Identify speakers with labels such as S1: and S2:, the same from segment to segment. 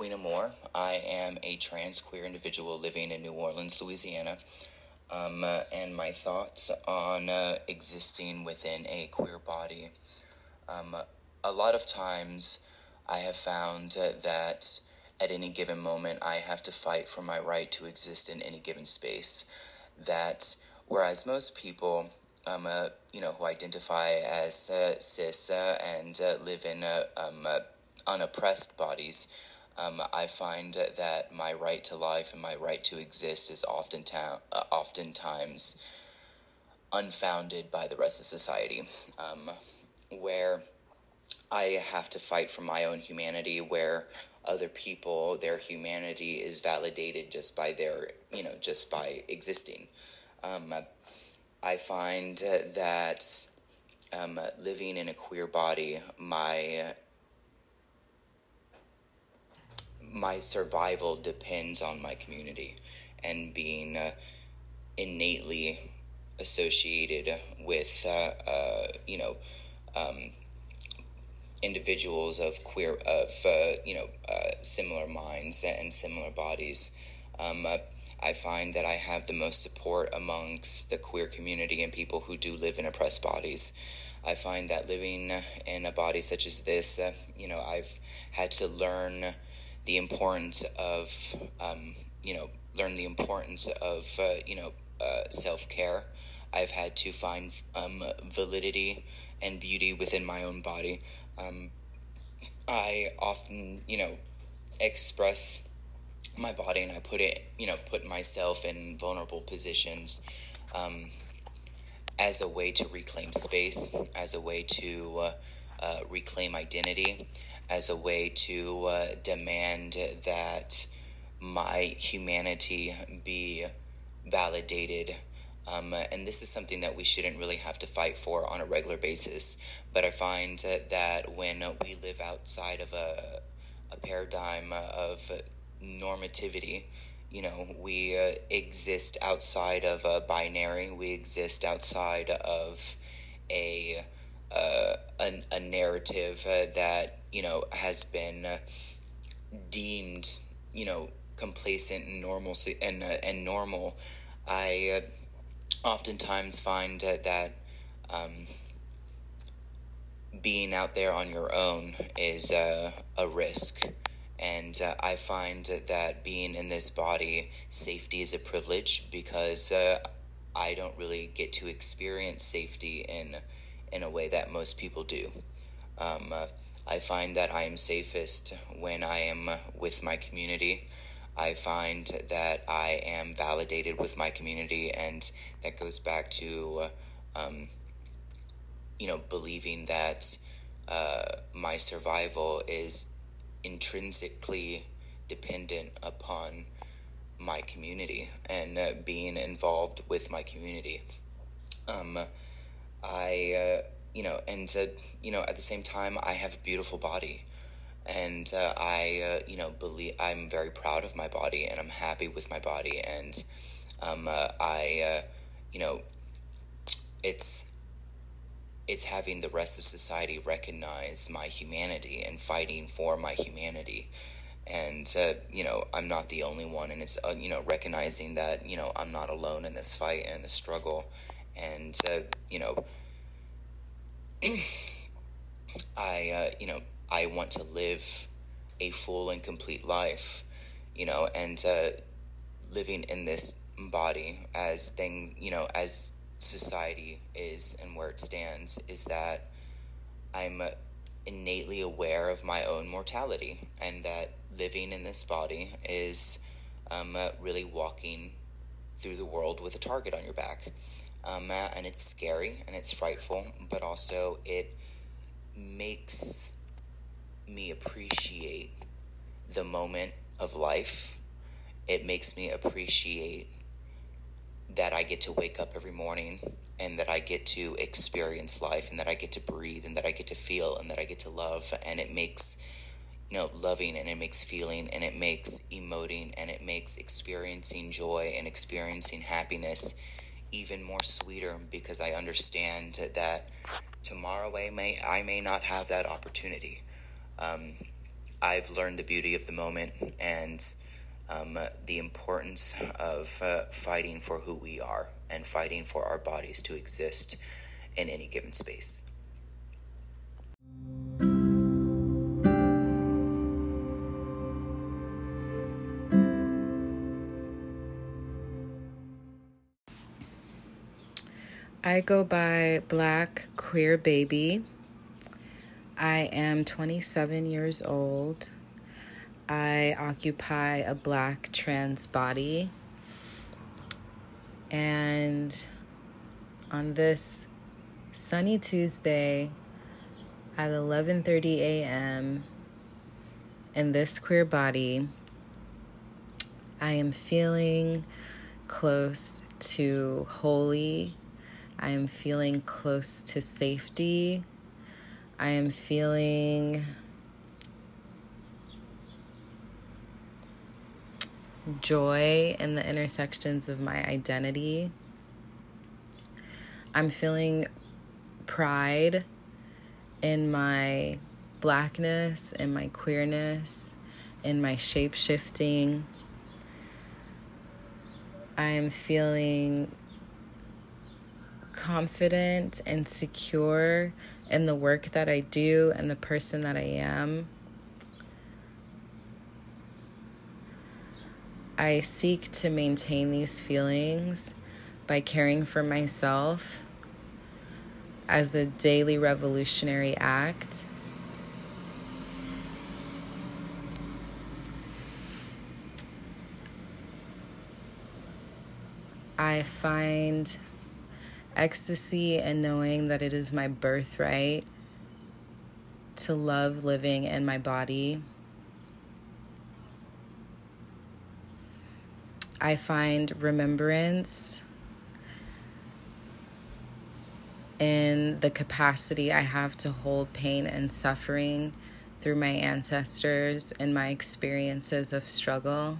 S1: Queen Amore. I am a trans queer individual living in New Orleans, Louisiana. Um, uh, and my thoughts on uh, existing within a queer body. Um, a lot of times I have found uh, that at any given moment I have to fight for my right to exist in any given space. That whereas most people, um, uh, you know, who identify as uh, cis uh, and live in um, unoppressed bodies, um, I find that my right to life and my right to exist is often ta- uh, oftentimes unfounded by the rest of society, um, where I have to fight for my own humanity, where other people, their humanity is validated just by their, you know, just by existing. Um, I find that um, living in a queer body, my my survival depends on my community and being uh, innately associated with, uh, uh, you know, um, individuals of queer, of, uh, you know, uh, similar minds and similar bodies. Um, uh, I find that I have the most support amongst the queer community and people who do live in oppressed bodies. I find that living in a body such as this, you know, I've had to learn the importance of, um, you know, learn the importance of, uh, you know, uh, self care. I've had to find um, validity and beauty within my own body. Um, I often, you know, express my body and I put it, you know, put myself in vulnerable positions um, as a way to reclaim space, as a way to uh, uh, reclaim identity, as a way to uh, demand that my humanity be validated. Um, and this is something that we shouldn't really have to fight for on a regular basis. But I find that when we live outside of a, a paradigm of normativity, you know, we uh, exist outside of a binary, we exist outside of a uh, a, a, narrative uh, that you know has been uh, deemed you know complacent and normalcy and uh, and normal. I uh, oftentimes find that um, being out there on your own is a risk. And uh, I find that being in this body, safety is a privilege because uh, I don't really get to experience safety in in a way that most people do. Um, uh, I find that I am safest when I am with my community. I find that I am validated with my community, and that goes back to, uh, um, you know, believing that uh, my survival is intrinsically dependent upon my community and uh, being involved with my community. Um, I, uh, you know, and to, you know, at the same time, I have a beautiful body. And uh, I, uh, you know, believe I'm very proud of my body and I'm happy with my body. And um, uh, I, uh, you know, it's, it's having the rest of society recognize my humanity and fighting for my humanity and uh, you know i'm not the only one and it's uh, you know recognizing that you know i'm not alone in this fight and the struggle and uh, you know, I uh, you know I want to live a full and complete life, you know, and uh, living in this body as thing you know as society is and where it stands is that I'm innately aware of my own mortality and that living in this body is um, uh, really walking through the world with a target on your back um, and it's scary and it's frightful, but also it makes me appreciate the moment of life. It makes me appreciate that I get to wake up every morning and that I get to experience life and that I get to breathe and that I get to feel and that I get to love. And it makes, you know, loving and it makes feeling and it makes emoting and it makes experiencing joy and experiencing happiness even more sweeter because I understand that tomorrow I may I may not have that opportunity. Um, I've learned the beauty of the moment and um, the importance of uh, fighting for who we are and fighting for our bodies to exist in any given space.
S2: I go by Black Queer Baby. I am 27 years old. I occupy a black trans body. And on this sunny Tuesday at 11:30 a.m. in this queer body, I am feeling close to holy. I am feeling close to safety. I am feeling joy in the intersections of my identity. I'm feeling pride in my blackness, in my queerness, in my shape shifting. I am feeling confident and secure in the work that I do and the person that I am. I seek to maintain these feelings by caring for myself as a daily revolutionary act. I find ecstasy and knowing that it is my birthright to love living in my body. I find remembrance in the capacity I have to hold pain and suffering through my ancestors and my experiences of struggle.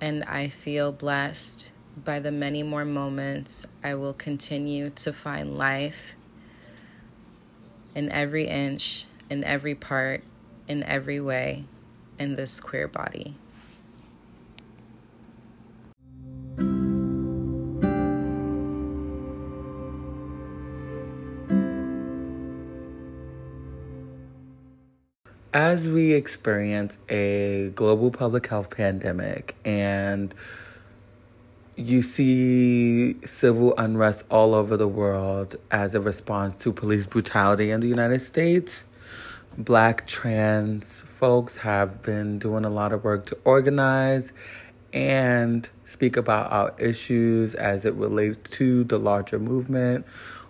S2: And I feel blessed by the many more moments I will continue to find life in every inch, in every part, in every way in this queer body.
S3: As we experience a global public health pandemic and you see civil unrest all over the world as a response to police brutality in the United States, black trans folks have been doing a lot of work to organize and speak about our issues as it relates to the larger movement.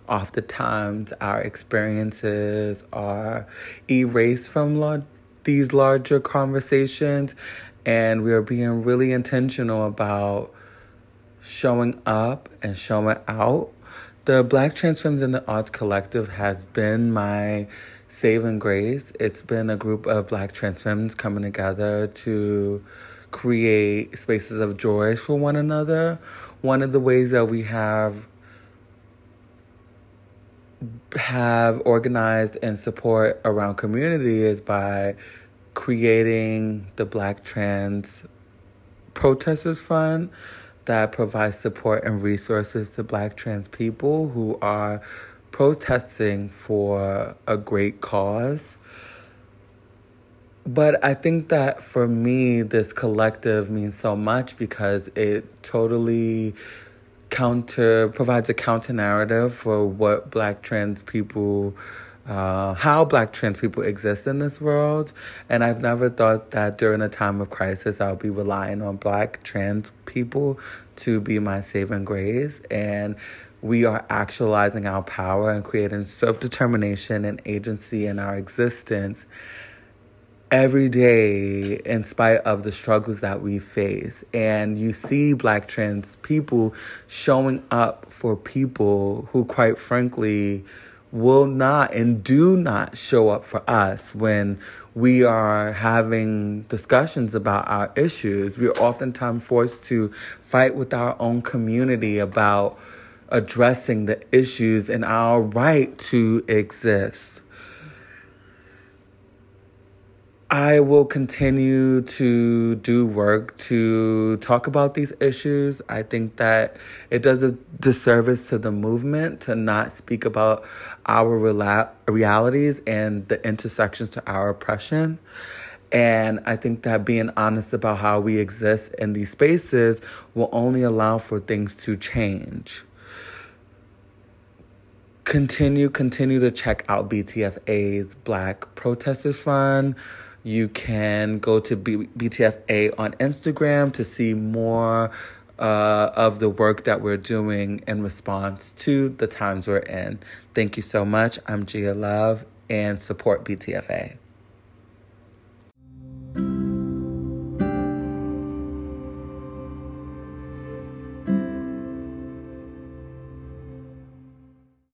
S3: Oftentimes, our experiences are erased from la- these larger conversations, and we are being really intentional about showing up and showing out. The Black Trans Femmes in the Arts Collective has been my saving grace. It's been a group of black trans femmes coming together to create spaces of joy for one another. One of the ways that we have have organized and support around community is by creating the Black Trans Protesters Fund that provides support and resources to Black trans people who are protesting for a great cause. But I think that for me, this collective means so much because it totally counter provides a counter narrative for what black trans people uh, how black trans people exist in this world. And I've never thought that during a time of crisis, I'll be relying on black trans people to be my saving grace. And we are actualizing our power and creating self determination and agency in our existence every day in spite of the struggles that we face. And you see black trans people showing up for people who, quite frankly, will not and do not show up for us when we are having discussions about our issues. We're oftentimes forced to fight with our own community about addressing the issues and our right to exist. I will continue to do work to talk about these issues. I think that it does a disservice to the movement to not speak about our realities and the intersections to our oppression. And I think that being honest about how we exist in these spaces will only allow for things to change. Continue, continue to check out BTFA's Black Protesters Fund. You can go to B- BTFA on Instagram to see more uh, of the work that we're doing in response to the times we're in. Thank you so much. I'm Gia Love and support BTFA.